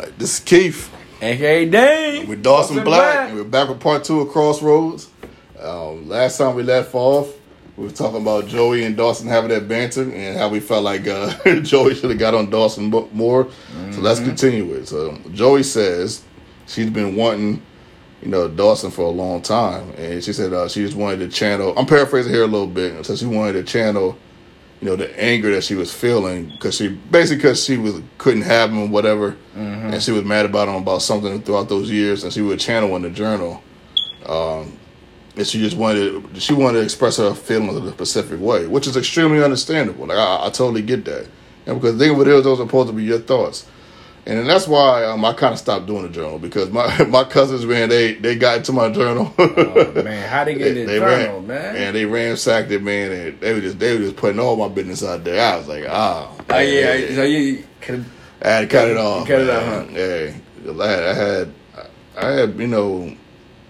Right, this is Keith. AKA Dane. With Dawson Black. And we're back with part two of Crossroads. Um, last time we left off, we were talking about Joey and Dawson having that banter and how we felt like uh, Joey should have got on Dawson mo- more. So let's continue it. So Joey says she's been wanting, you know, Dawson for a long time, and she said uh, she just wanted to channel. I'm paraphrasing here a little bit. So she wanted to channel, you know, the anger that she was feeling because she basically because she was couldn't have him or whatever, and she was mad about him about something throughout those years, and she would channel in the journal. Um, and she just wanted she wanted to express her feelings in a specific way, which is extremely understandable. Like I, I totally get that, and because think of it is, those are supposed to be your thoughts, and then that's why um, I kind of stopped doing the journal because my my cousins man they they got into my journal. Oh, man, how they get in the They journal, ran, man? and they ransacked it, man, and they were just they were just putting all my business out there. I was like, ah, Oh yeah, so you could I had to cut it off. cut it man. huh? Yeah, I had, I had, I had, you know,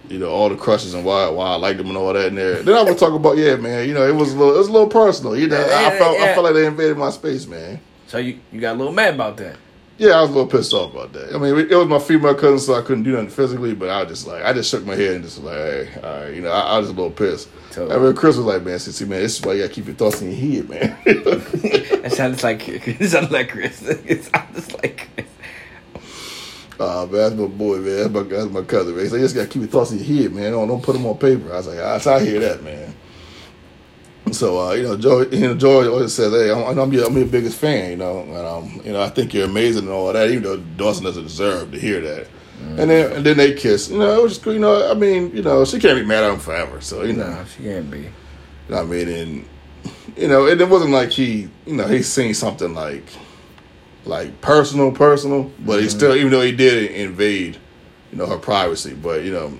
you know, all the crushes and why why I liked them and all that in there. Then I would talk about, yeah, man, you know, it was a little, it was a little personal. You know, I Yeah, felt, I felt like they invaded my space, man. so you, you got a little mad about that. Yeah, I was a little pissed off about that. I mean, it was my female cousin, so I couldn't do nothing physically, but I was just like, I just shook my head and just like, hey, all right, you know, I, I was a little pissed. Totally. I mean, Chris was like, man, see, man, this is why you gotta keep your thoughts in your head, man. It sounds like it sounds like Chris. It sounds like Chris. Uh, man, that's my boy, man. That's my, that's my cousin, man. He said, you just gotta keep your thoughts in your head, man. Don't, don't put them on paper. I was like, I, I hear that, man. So, uh, you know, Joey, you know, Joey always says, hey, I'm, I'm, your, I'm your biggest fan, you know, and, um, you know, I think you're amazing and all that, even though Dawson doesn't deserve to hear that. And then, and then they kiss. You know, it was just, you know, I mean, you know, she can't be mad at him forever. So, you know, No, she can't be. you know I mean, and you know, and it wasn't like he, you know, he seen something like, like personal, personal, but he still, even though he did invade, you know, her privacy, but you know,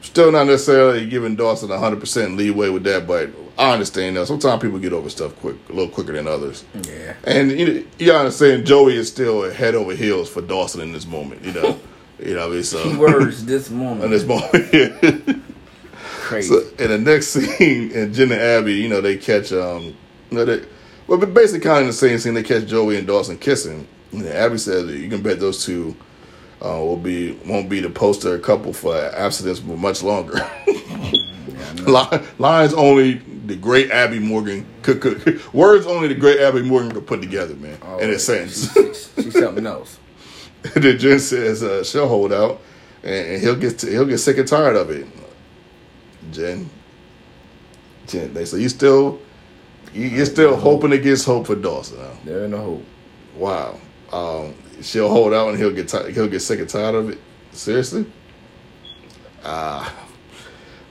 still not necessarily giving Dawson hundred percent leeway with that. But I understand that sometimes people get over stuff quick, a little quicker than others, Yeah. and you know, you understand Joey is still head over heels for Dawson in this moment, you know, you know, what I mean, so Keywords this in moment. this moment. yeah. Crazy. So in the next scene, in Jen and Abby, you know, they catch um, you know, they well, basically kind of in the same scene, they catch Joey and Dawson kissing. And Abby says you can bet those two uh, will be won't be the poster couple for abstinence for much longer. Li- Lines only the great Abby Morgan could, could words only the great Abby Morgan could put together, man, Oh, in a sentence. She's, she's something else. Then Jen says uh, she'll hold out, and, and he'll get he'll get sick and tired of it. Jen, Jen, they say you still you, you're still hoping against hope for Dawson. Huh? There ain't no hope. Wow, um, she'll hold out and he'll get ti he'll get sick and tired of it. Seriously? Ah,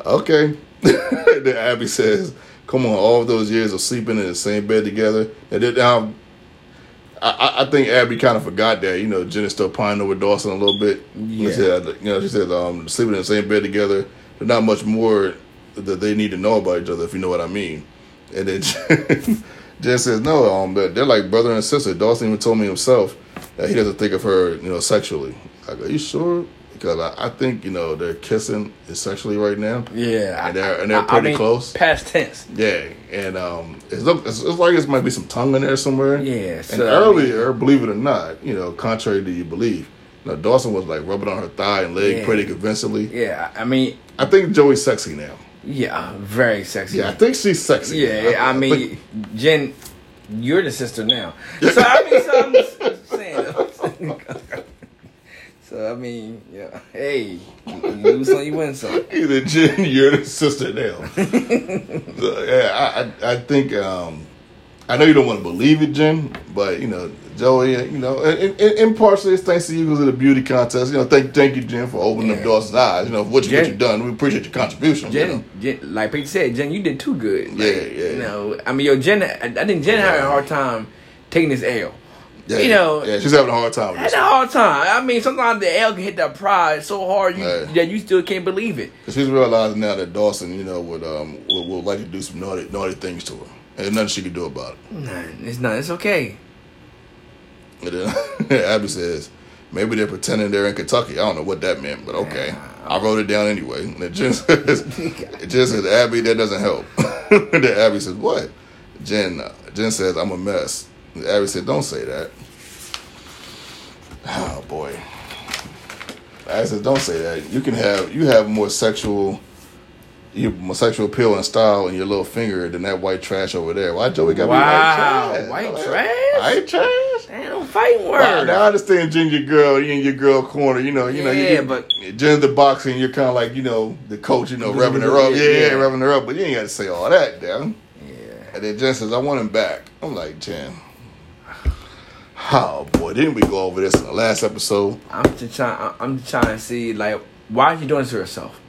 okay. then Abby says, "Come on, all of those years of sleeping in the same bed together." And then now, I- I, I think Abby kind of forgot that. You know, Jen is still pining over Dawson a little bit. Yeah. She said, you know, she said, um, sleeping in the same bed together. There's not much more that they need to know about each other, if you know what I mean. And then Jen, says, no, um, they're, they're like brother and sister. Dawson even told me himself that he doesn't think of her, you know, sexually. I go, you sure? Because I, I think, you know, they're kissing sexually right now. Yeah. And they're- and they're I- I pretty mean, close. Past tense. Yeah, and um, it's, look, it's, it's like it might be some tongue in there somewhere. Yeah, and so, I earlier, believe it or not, you know, contrary to you believe, you know, Dawson was like rubbing on her thigh and leg Yeah. pretty convincingly. Yeah. I mean, I think Joey's sexy now. Yeah, very sexy. Yeah, I think she's sexy. Yeah, now. I, mean, think- Jen, you're the sister now. So I mean, so I'm just saying. so I mean, yeah. Hey, you lose some, you win some. either Jen, you're the sister now. so, yeah, I, I, I think um, I know you don't want to believe it, Jen, but you know, Joey, you know, and, and, and partially it's thanks to you because of the beauty contest. You know, thank thank you, Jen, for opening up Dawson's eyes. You know, for what you Jen- what you've done. We appreciate your contribution. you know. Jen, Jen, like Pete said, Jen, you did too good. Like, Yeah, yeah. You know, I mean, yo, Jen, I, I think Jen had a hard time taking this L. Yeah, you know, yeah, she's having a hard time with Had a hard time. I mean, sometimes the L can hit that pride so hard you, Right. that you still can't believe it. Cause she's realizing now that Dawson, you know, would um would, would like to do some naughty naughty things to her, and there's nothing she can do about it. Nah, it's not. It's okay. And then Abby says, maybe they're pretending they're in Kentucky. I don't know what that meant, but okay. I wrote it down anyway. And then Jen says, Jen says, Abby, that doesn't help. then Abby says, what? Jen, uh, Jen says, I'm a mess. And Abby said, don't say that. Oh boy. I said, don't say that. You can have you have more sexual, you more sexual appeal and style in your little finger than that white trash over there. Why Joey got Wow, me white trash? white Like, trash? White trash. Damn, fighting Well, words. now I understand ginger girl, you in your girl corner, you know, you know, Yeah, you but- Jen's the boxing, you're kind of like, you know, the coach, you know, Yeah, revving her up, yeah, yeah. revving her up, but you ain't got to say all that, damn. yeah. And then Jen says, I want him back. I'm like, Jen, oh boy, didn't we go over this in the last episode? I'm just trying. I'm just trying to see like why is she doing this to herself?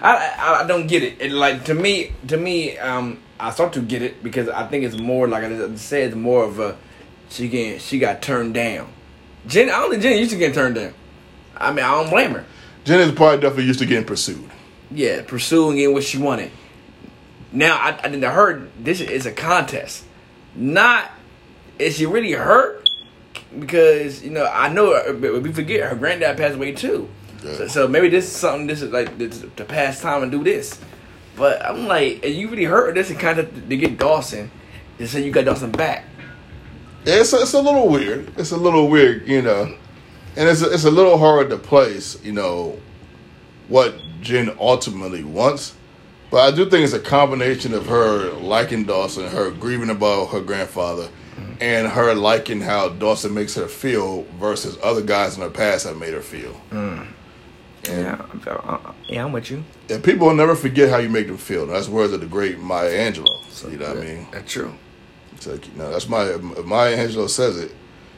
I, I I don't get it. it. Like to me, to me, um, I start to get it because I think it's more like I said, it's more of a she get she got turned down. Jen, I don't think Jen used to get turned down. I mean, I don't blame her. Jen is probably definitely used to getting pursued. Yeah, pursuing it what she wanted. Now I, I didn't heard this is a contest. Not is she really hurt? Because you know I know but we forget her granddad passed away too. Yeah. So, so maybe this is something. This is like this, to pass time and do this. But I'm like, are you really hurt? This is kind of to get Dawson. To say you got Dawson back. It's a, it's a little weird. It's a little weird, you know, and it's a, it's a little hard to place, you know, what Jen ultimately wants. But I do think it's a combination of her liking Dawson, her grieving about her grandfather, and her liking how Dawson makes her feel versus other guys in her past have made her feel. And, Yeah, I'm- uh, yeah, I'm with you. and people will never forget how you make them feel. That's words of the great Maya Angelou. you know what I mean? That's true. It's like, you know, that's my if Maya Angelou says it.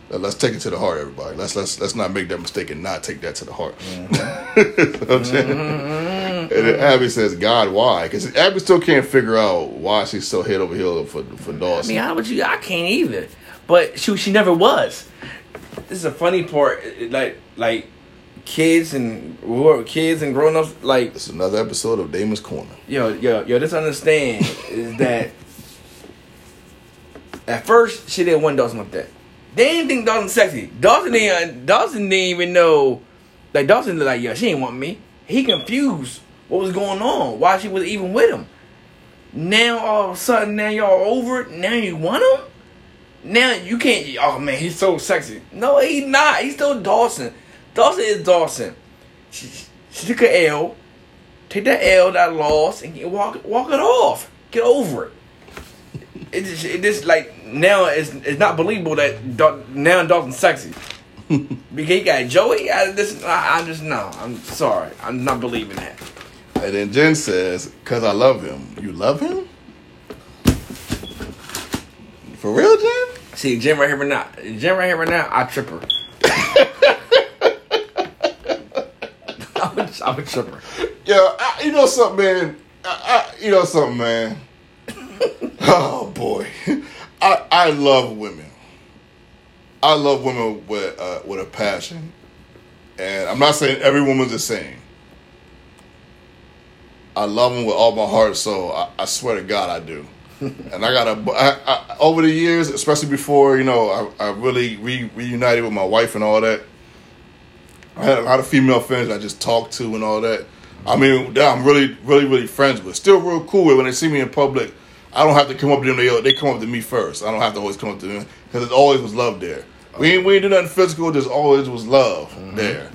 Let's take it to the heart, everybody. Let's let's let's not make that mistake and not take that to the heart. Mm-hmm. You know what I'm saying? And then Abby says, "God, why?" Because Abby still can't figure out why she's so head over heels for for I Dawson. mean, how would you? I can't either. But she she never was. This is a funny part. it- it- Like like kids and whoever kids and grown ups. Like it's another episode of Damon's Corner. yo yo yo. Just understand is that at first she didn't want Dawson like that. They didn't think Dawson sexy. Dawson didn't. Uh, Dawson didn't even know. Like Dawson like yo, she didn't want me. He confused what was going on. Why she was even with him. Now all of a sudden, now y'all over it. Now you want him. Now you can't. Oh man, he's so sexy. No, he's not. He's still Dawson. Dawson is Dawson. She, she took L. Take that L, that loss, and walk walk it off. Get over it. It just, it just like now it's it's not believable that Daw- now Dawson's sexy. because he got Joey out of this. I, I just no. I'm sorry. I'm not believing that. And then Jen says, "Cause I love him. You love him? For real, Jen? See, Jen right here right now. Jim right here right now. I trip her. I would, I would trip her. Yeah, I, you know something, man. I, I, you know something, man. oh boy, I I love women. I love women with uh, with a passion, and I'm not saying every woman's the same. I love them with all my heart, so I, I swear to God, I do. and I got a I, I, over the years, especially before you know, I, I really re, reunited with my wife and all that. I had a lot of female friends I just talked to and all that. I mean, I'm really, really, really friends with. Still real cool with when they see me in public. I don't have to come up to them. They, they come up to me first. I don't have to always come up to them because it always was love there. We ain't, we ain't do nothing physical. Just always was love mm-hmm. there.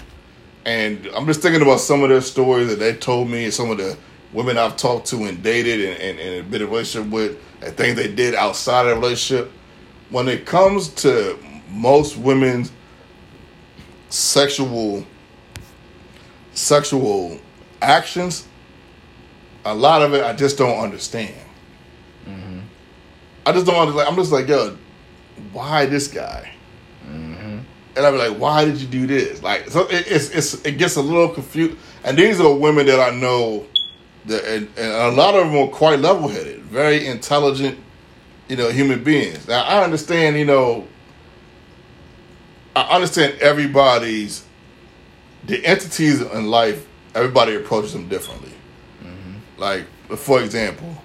And I'm just thinking about some of their stories that they told me, and some of the women I've talked to and dated and, and, and been in a relationship with, and things they did outside of the relationship. When it comes to most women's sexual sexual actions, a lot of it I just don't understand. I just don't want understand. I'm just like, yo, why this guy? Mm-hmm. And I'd be like, why did you do this? Like, so it, it's, it's it gets a little confused. And these are women that I know that, and, and a lot of them are quite level headed, very intelligent, you know, human beings. Now I understand, you know, I understand everybody's the entities in life. Everybody approaches them differently. Mm-hmm. Like, for example,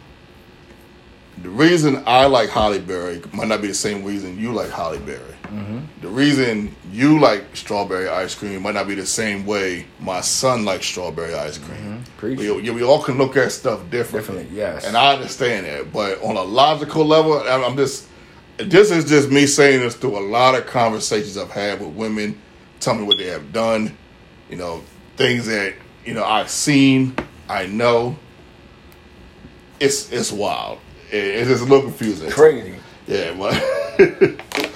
the reason I like Halle Berry might not be the same reason you like Halle Berry. Mm-hmm. The reason you like strawberry ice cream might not be the same way my son likes strawberry ice cream. Mm-hmm. Preach. We, we all can look at stuff differently. Differently, yes. And I understand that, but on a logical level, I'm just. This is just me saying this through a lot of conversations I've had with women. Tell me what they have done, you know, things that you know I've seen, I know. It's it's wild. It, it's just a little confusing. Crazy. Yeah, but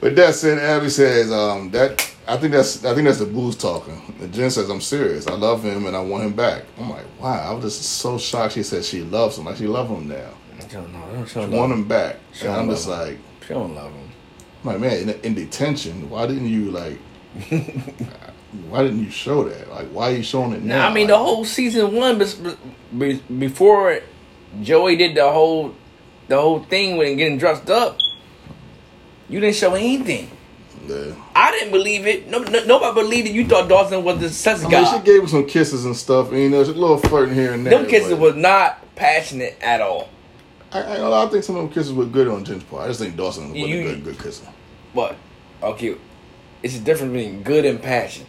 but that said, Abby says um, that I think that's I think that's the blues talking. And Jen says I'm serious. I love him and I want him back. I'm like, wow. I was just so shocked. She said she loves him. Like she love him now. I don't know. I don't, she She want him. him back. She And I'm just him. like, She don't love him. I'm like man, in, in detention, why didn't you like? why didn't you show that? Like, why are you showing it now? Now, I mean, the whole season one, before Joey did the whole, the whole thing when getting dressed up, you didn't show anything. Yeah. I didn't believe it. No, no, nobody believed it. You thought Dawson was the sex I guy. mean, she gave him some kisses and stuff. And, you know, a little flirting here and there. Them kisses but- was not passionate at all. I, I, I think some of them kisses were good on Jen's part. I just think Dawson was You- a good, good kisser. But okay, it's a difference between good and passion.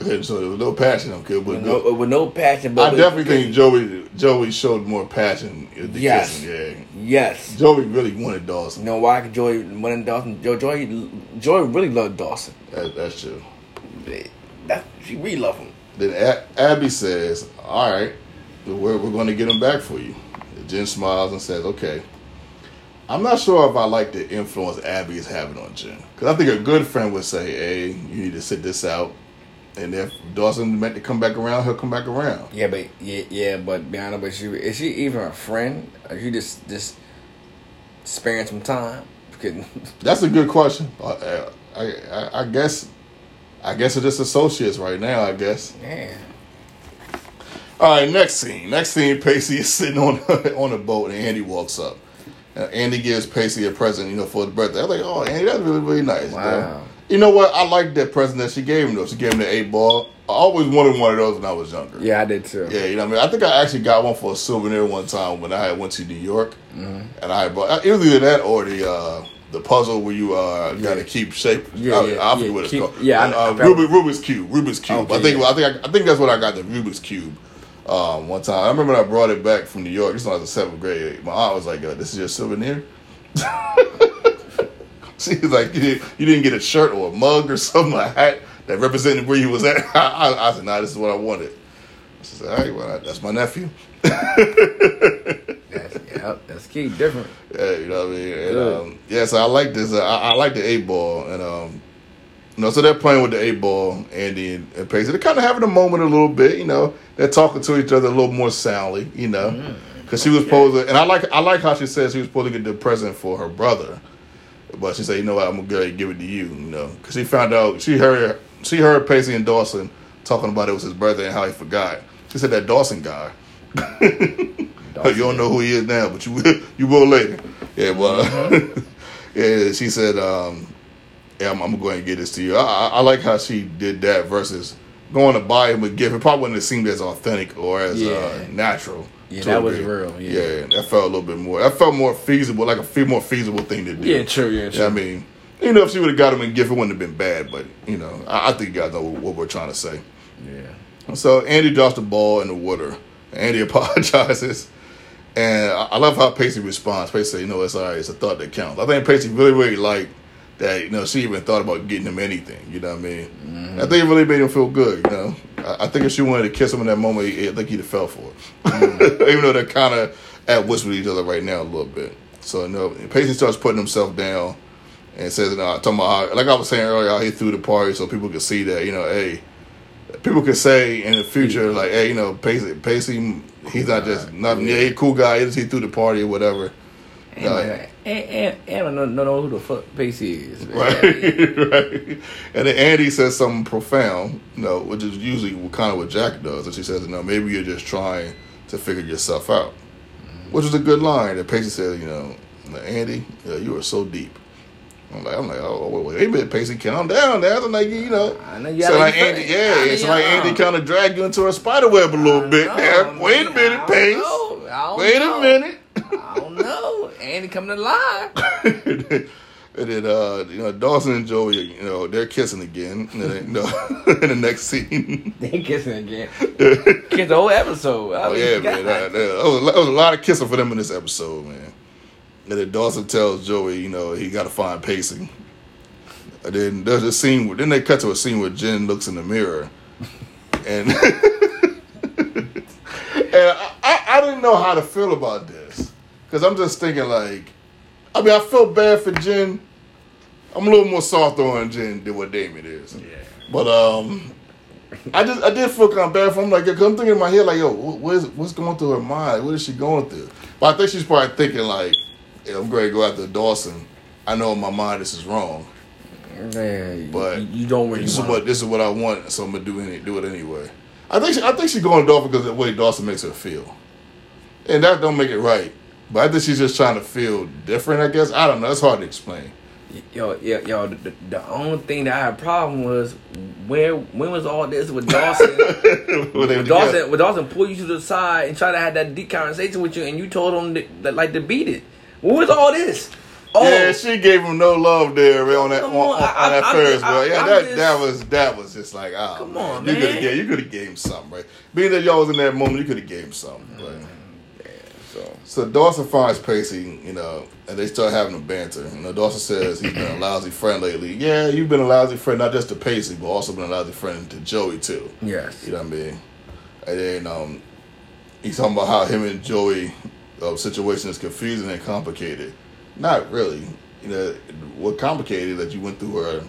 So there was no passion on Kid, but With no, with no passion, but I definitely think Joey Joey showed more passion the Yes. kissing. yes. Joey really wanted Dawson. You know why Joey wanted Dawson. Joey, Joey, Joey really loved Dawson. That, that's true. That she really loved him. Then A- Abby says, "All right, we're we're going to get him back for you." Jen smiles and says, "Okay." I'm not sure if I like the influence Abby is having on Jen because I think a good friend would say, "Hey, you need to sit this out." And if Dawson meant to come back around, he'll come back around. Yeah, but yeah, yeah, but be but you, is she even a friend? Or you just just sparing some time? Because That's a good question. I, I, I, I guess, I guess it's just associates right now. I guess. yeah, All right, next scene. Next scene, Pacey is sitting on on a boat, and Andie walks up. Uh, Andie gives Pacey a present, you know, for his birthday. I'm like, oh, Andie, that's really really nice. bro." You know what? I like that present that she gave him though. She gave him the eight ball. I always wanted one of those when I was younger. yeah, I did too. Yeah, you know what I mean? I think I actually got one for a souvenir one time when I went to New York. And I bought, it was either that or the, uh, the puzzle where you uh, got to Yeah. keep shape. Yeah, I, yeah, I forget yeah, what it's keep- called. yeah, uh, I- Rubik, Rubik's cube. Rubik's cube. Okay, I think yeah. I think I, think that's what I got the Rubik's cube. Um, one time I remember when I brought it back from New York. This was in seventh grade. My aunt was like, uh, "This is your souvenir." She was like, you didn't, you didn't get a shirt or a mug or something, a hat that represented where you was at. I, I, I said, nah, this is what I wanted. She said, all right, well, that's my nephew. That's, yeah, that's key. Different. Yeah, you know what I mean? And, um, yeah, so I like this. Uh, I, I like the eight ball. And, um, you know, so they're playing with the eight ball, Andie and, and Pacey. They're kind of having a moment a little bit, you know. They're talking to each other a little more soundly, you know. Mm. Because she was supposed to, and I like I like how she says she was supposed to get the present for her brother. But she said, you know what, I'm going to go ahead and give it to you, you know. Because she found out, she heard she heard Pacey and Dawson talking about it was his birthday and how he forgot. She said, that Dawson guy. you don't know who he is now, but you will, you will later. Yeah, well, Mm-hmm. yeah. She said, um, "Yeah, I'm, I'm going to get this to you." I, I, I like how she did that versus going to buy him a gift. It probably wouldn't have seemed as authentic or as uh, natural. Yeah, that was real, yeah. that felt a little bit more. That felt more feasible, like a fe- more feasible thing to do. Yeah, true. Yeah, You know true. I mean, you know, if she would have got him a gift, it wouldn't have been bad. But you know, I, I think you guys know what, what we're trying to say. Yeah. So Andie drops the ball in the water. Andie apologizes. And I I love how Pacey responds. Pacey said, you know, it's all right. It's a thought that counts. I think Pacey really, really liked that, you know, she even thought about getting him anything. You know what I mean? Mm-hmm. I think it really made him feel good, you know. I, I think if she wanted to kiss him in that moment, I think he'd have fell for it. Mm-hmm. even though they're kind of at whist with each other right now a little bit. So, you know, Pacey starts putting himself down and says, you know, talking about how, like I was saying earlier, how he threw the party so people could see that, you know, hey, people could say in the future, like, hey, you know, Pacey, Pacey he's not just nothing. Yeah, cool guy. He he threw the party or whatever. And, Uh, and, and, and I don't know who the fuck Pacey is. man. Right, right. And then Andie says something profound, you know, which is usually kind of what Jack does. And she says, you know, maybe you're just trying to figure yourself out, which is a good line. And Pacey says, you know, Andie, you are so deep. I'm like, I'm like, oh, wait, wait, wait a minute, Pacey, calm down. Now, I'm like, you know, I know you so like Andie, yeah, it's like uh, Andie kind of dragged you into a spider web a little bit. Don't wait a minute, Pace. know. Wait know. a minute. I don't know. Andie coming alive. and then uh, you know Dawson and Joey, you know, they're kissing again. And then, you know, in the next scene, they kissing again. Kiss the whole episode. I oh mean, yeah, God. man, that, that, was, a, that was a lot of kissing for them in this episode, man. And then Dawson tells Joey, you know, he got to find pacing. And then there's a scene. Then they cut to a scene where Jen looks in the mirror, and and I, I, I didn't know how to feel about this because I'm just thinking like, I mean, I felt bad for Jen. I'm a little more soft on Jen than what Damon is. Yeah. But um, I just I did feel kind of bad for him. Like, cause I'm thinking in my head, like, yo, what, what is what's going through her mind? What is she going through? But I think she's probably thinking like, yeah, I'm going to go after Dawson. I know in my mind this is wrong, Man, but you, you don't really this is want what this is what I want, so I'm gonna do any do it anyway. I think she, I think she's going to Dawson because of the way Dawson makes her feel, and that don't make it right. But I think she's just trying to feel different. I guess I don't know. It's hard to explain. Yo, yo, yo. The, the, only thing that I had a problem was where when was all this with Dawson? When they When were Dawson, with Dawson pulled you to the side and tried to have that deep conversation with you, and you told him that, that like to beat it. What was all this? Oh, Yeah, she gave him no love there on that on, on, on, I- that I- Ferris I- wheel. Yeah, I'm that just- that was that was just like, oh, Come man. on, you could man. have you could have gave him something, right? Being that y'all was in that moment, you could have gave him something. But. So So Dawson finds Pacey, you know, and they start having a banter. You know, Dawson says he's been a lousy friend lately. Yeah, you've been a lousy friend, not just to Pacey, but also been a lousy friend to Joey too. yes, You know what I mean? And then um, he's talking about how him and Joey uh, situation is confusing and complicated. Not really. You know, what complicated that you went through her,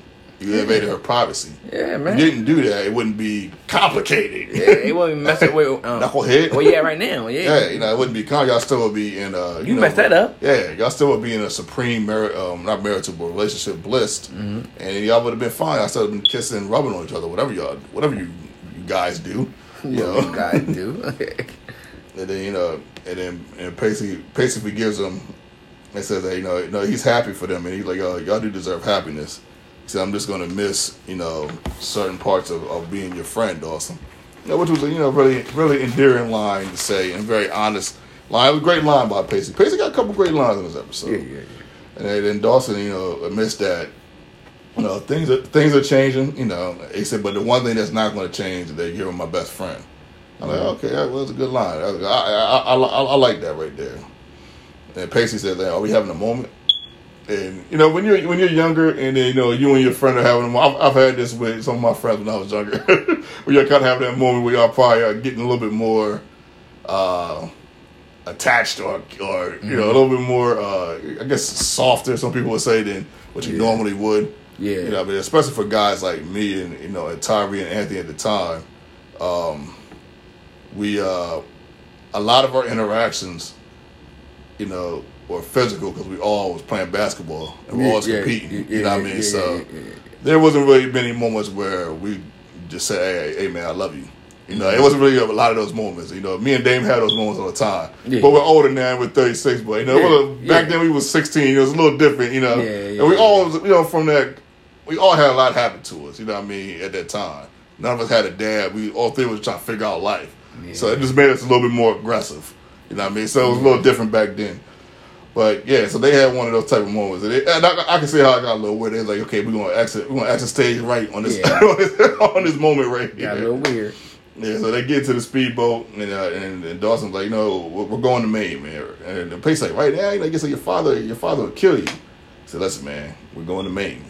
you invaded her privacy. yeah, If man. you didn't do that, it wouldn't be complicated. Yeah, it wasn't messing with um, Knucklehead. Well, yeah, right now, yeah. Yeah, you know, it wouldn't be con. Y'all still would be in. Uh, You know, messed that up. Yeah, y'all still would be in a supreme, mar- um, not marital, but relationship blissed, Mm-hmm. and y'all would have been fine. Y'all still have been kissing, rubbing on each other, whatever y'all, whatever you, you guys do. You you know, guys do. and then you know, and then and Pacey, Pacey forgives him, and says that you know, you know, he's happy for them, and he's like, oh, y'all do deserve happiness. Said, I'm just gonna miss, you know, certain parts of, of being your friend, Dawson. You know, which was a you know really really endearing line to say and very honest line. It was a great line by Pacey. Pacey got a couple great lines in this episode. yeah, yeah, yeah. And then Dawson, you know, admits that you know things are things are changing. You know, he said, but the one thing that's not going to change is that you're my best friend. I'm like, okay, that was a good line. I, I, I, I, I like that right there. And Pacey said, "Are we having a moment?" And you know, when you're when you're younger, and then you know you and your friend are having. I've, I've had this with some of my friends when I was younger. we you're kind of having that moment where y'all probably are getting a little bit more. Uh, attached or or you know a little bit more uh I guess softer some people would say than what you Yeah. normally would. Yeah. You know, I mean especially for guys like me and you know and Tyree and Anthony at the time. Um we uh a lot of our interactions, you know, were physical because we all was playing basketball and we Yeah, always yeah, competing. yeah, you know what I mean? so there wasn't really many moments where we just say, "Hey, hey, man, I love you." You know, it mm-hmm. wasn't really a lot of those moments. You know, me and Dame had those moments all the time. Yeah. But we're older now. We're thirty six. But you know, Yeah, back yeah. then we was sixteen. It was a little different. You know, and we all, you know, from that, we all had a lot happen to us. You know what I mean? At that time, none of us had a dad. We all three was trying to figure out life. So it just made us a little bit more aggressive. You know what I mean? So it was a little mm-hmm. different back then. But yeah, so they had one of those type of moments, and, it, and I, I can see how I got a little weird. They're like, okay, we're gonna exit, we're gonna exit stage right on this Yeah. on this moment right here. Got a little weird. Yeah, so they get to the speedboat, and uh, and, and Dawson's like, no, we're we're going to Maine, man. And the police like, right now, know, you your father, your father will kill you. So listen, man, we're going to Maine.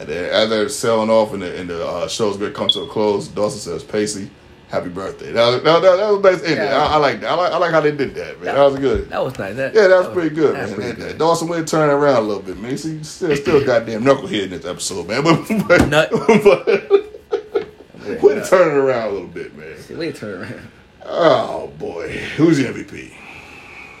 And then as they're sailing off, and the, and the uh, show's going to come to a close, Dawson says, Pacey, happy birthday. That was, that, that, that was a nice ending. Yeah. I, I like that. I like, I like how they did that, man. That, was good. That was nice. That, Yeah, that was pretty good, that man. pretty good. and Dawson went turn around a little bit, man. See, still, still goddamn knucklehead in this episode, man. But, but, Nut. but Yeah, way to turn it around a little bit, man. Wait, turn around. Oh boy, who's the MVP?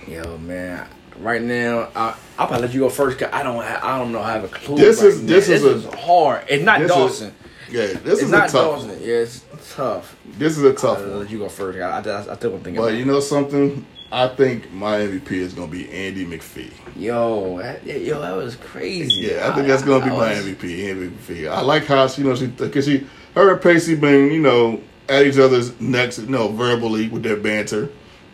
Yo, man. Right now, I, I'll probably let you go first. Cause I don't, I don't know. I have a clue. This right is- now. this is a- hard. It's not this is- Dawson. Yeah, this it's is a tough. One. Yeah, it's tough. This is a tough one. you go first. I, I, I, I still want to But you know something? I think my MVP is gonna be Andie McPhee. Yo, that, yo, that was crazy. Yeah, I think that's gonna be I my was- MVP. Andie McPhee. I like how she, you know, she because she, her and Pacey been, you know, at each other's necks, you know, verbally with their banter.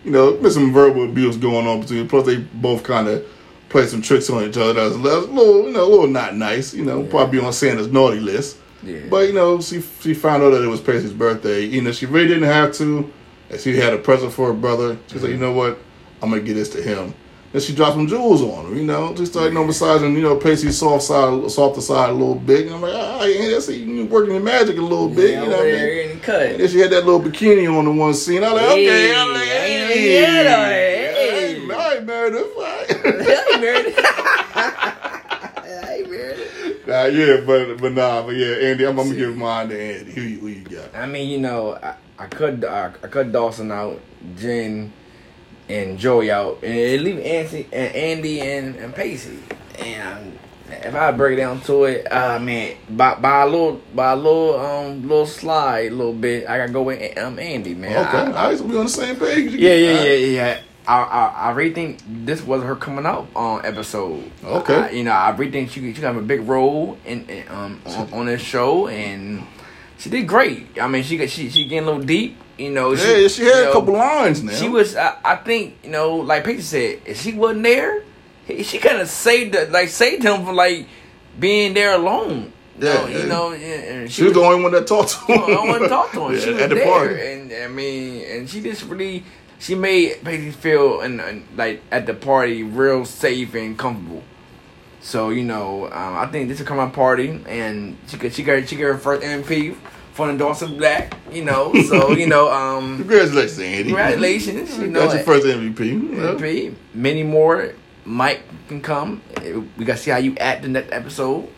You know, there's some verbal abuse going on between. Plus, they both kind of play some tricks on each other. That's, that's a little, you know, a little not nice. You know, Yeah. probably on Santa's naughty list. Yeah. But you know, she she found out that it was Pacey's birthday. You know, she really didn't have to. And she had a present for her brother. She's like, you know what? I'm gonna get this to him. And she dropped some jewels on him, you know, just like you know, massaging, you know, Pacey's soft side, softer side a little bit. And I'm like, ah, yeah, that's you working your magic a little bit, Yeah, you know what I mean? cut. And then she had that little bikini on the one scene. I'm like, okay, Hey, I'm like, I ain't know hey, you had on it. Hey. hey, I ain't married her. I ain't married. I ain't married. Nah, yeah, but but nah, but yeah, Andie, I'm, I'm gonna give mine to Andie. Who you, who you got? I mean, you know, I, I cut I, I cut Dawson out, Jen, and Joey out, and it leave Andie and Andie and, and Pacey. And if I break it down to it, uh, man, by by a little by a little um little slide, a little bit, I gotta go with um Andie, man. Okay, I- right, so we on the same page. yeah, yeah, yeah, yeah. I, I I really think this was her coming out on episode. Okay. I- you know, I really think she she gonna have a big role in, in um on, on this show, and she did great. I mean, she got she she getting a little deep. You know, Yeah, she had a know, couple lines now. She was, I, I think, you know, like Peter said, if she wasn't there, she kind of saved, the, like saved him from like being there alone. You Yeah, you know, and She was the only one that talked to him. I want to talk to him. Yeah, she was at the there, party. and I mean, and she just really, she made Pacey feel and, and like at the party real safe and comfortable. So you know, um, I think this will come out party, and she could she got she got her first MP for the Dawson Black. You know, so you know, um, Congratulations, Andie. congratulations. You know, got your first MVP. Yeah. Many more might can come. We got to see how you act in that episode.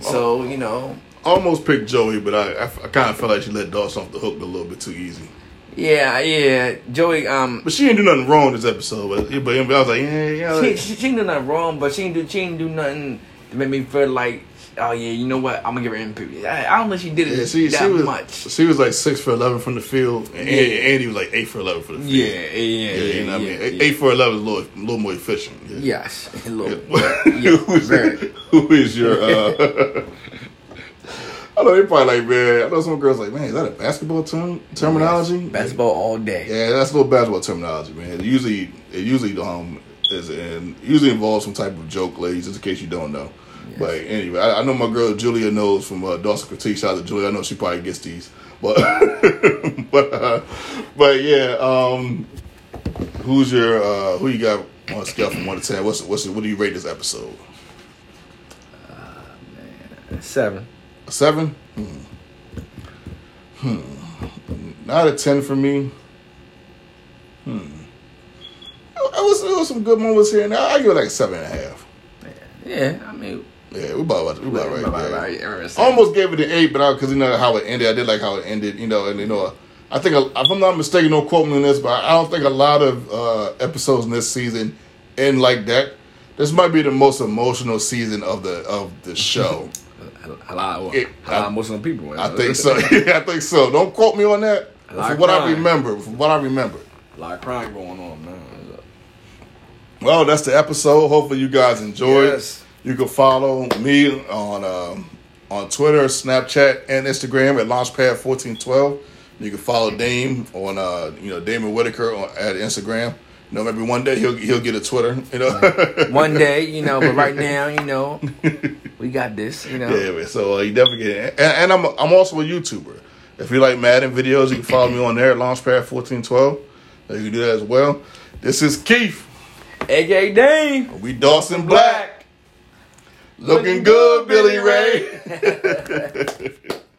So you know, Almost picked Joey, but I, I, I kind of felt like she let Dawson off the hook a little bit too easy. Yeah, yeah. Joey, um, But she didn't do nothing wrong this episode. But, but I was like, yeah, yeah. she, Like, she, she didn't do nothing wrong, but she didn't do she didn't do nothing to make me feel like, oh yeah, you know what, I'm gonna give her MP. I, I don't think she did it yeah, she, that was much. she was like six for eleven from the field, and Yeah. Andie, was like eight for eleven for the field. Yeah, yeah, yeah, you know what I mean. Eight for eleven is a little, a little more efficient. Yes, a little. Yeah. Who, is, who is your? Uh, I know they probably like, man. I know some girls like, man, is that a basketball term terminology? Basketball all day. Yeah, that's a little basketball terminology, man. It usually, it usually um is and usually involves some type of joke, ladies, just in case you don't know. But anyway, I, I know my girl Julia knows from uh, Dawson Critique. Shout out to Julia. I know she probably gets these, but but uh, but yeah. Um, who's your uh, who you got on a scale from one to ten? What's what's what do you rate this episode? Seven. A seven? Hmm. Hmm. Not a ten for me. Hmm. It was, it was some good moments here and there. I give it like seven and a half. Yeah, yeah I mean, Yeah, we about we about right about- there. about- almost gave it an eight, but I because you know how it ended, I did like how it ended. You know, and you know, I think if I'm not mistaken, don't quote me on this, but I don't think a lot of uh, episodes in this season end like that. This might be the most emotional season of the of the show. a lot of It- a lot of emotional people. I think so. I think so. Don't quote me on that. From of what I remember, from what I remember. A lot of crime going on, man. Well, that's the episode. Hopefully, you guys enjoyed. Yes. You can follow me on um, on Twitter, Snapchat, and Instagram at Launchpad1412. You can follow Dame on uh, you know Damon Whitaker on, at Instagram. You know, maybe one day he'll he'll get a Twitter. You know. One day, you know, but right now, you know, we got this, you know. Yeah, man. So uh, you definitely get it. And, and I'm I'm also a YouTuber. If you like Madden videos, you can follow me on there at Launchpad1412. You can do that as well. This is Keith. AJ Dane. We Dawson Black. Looking good, Billy Ray.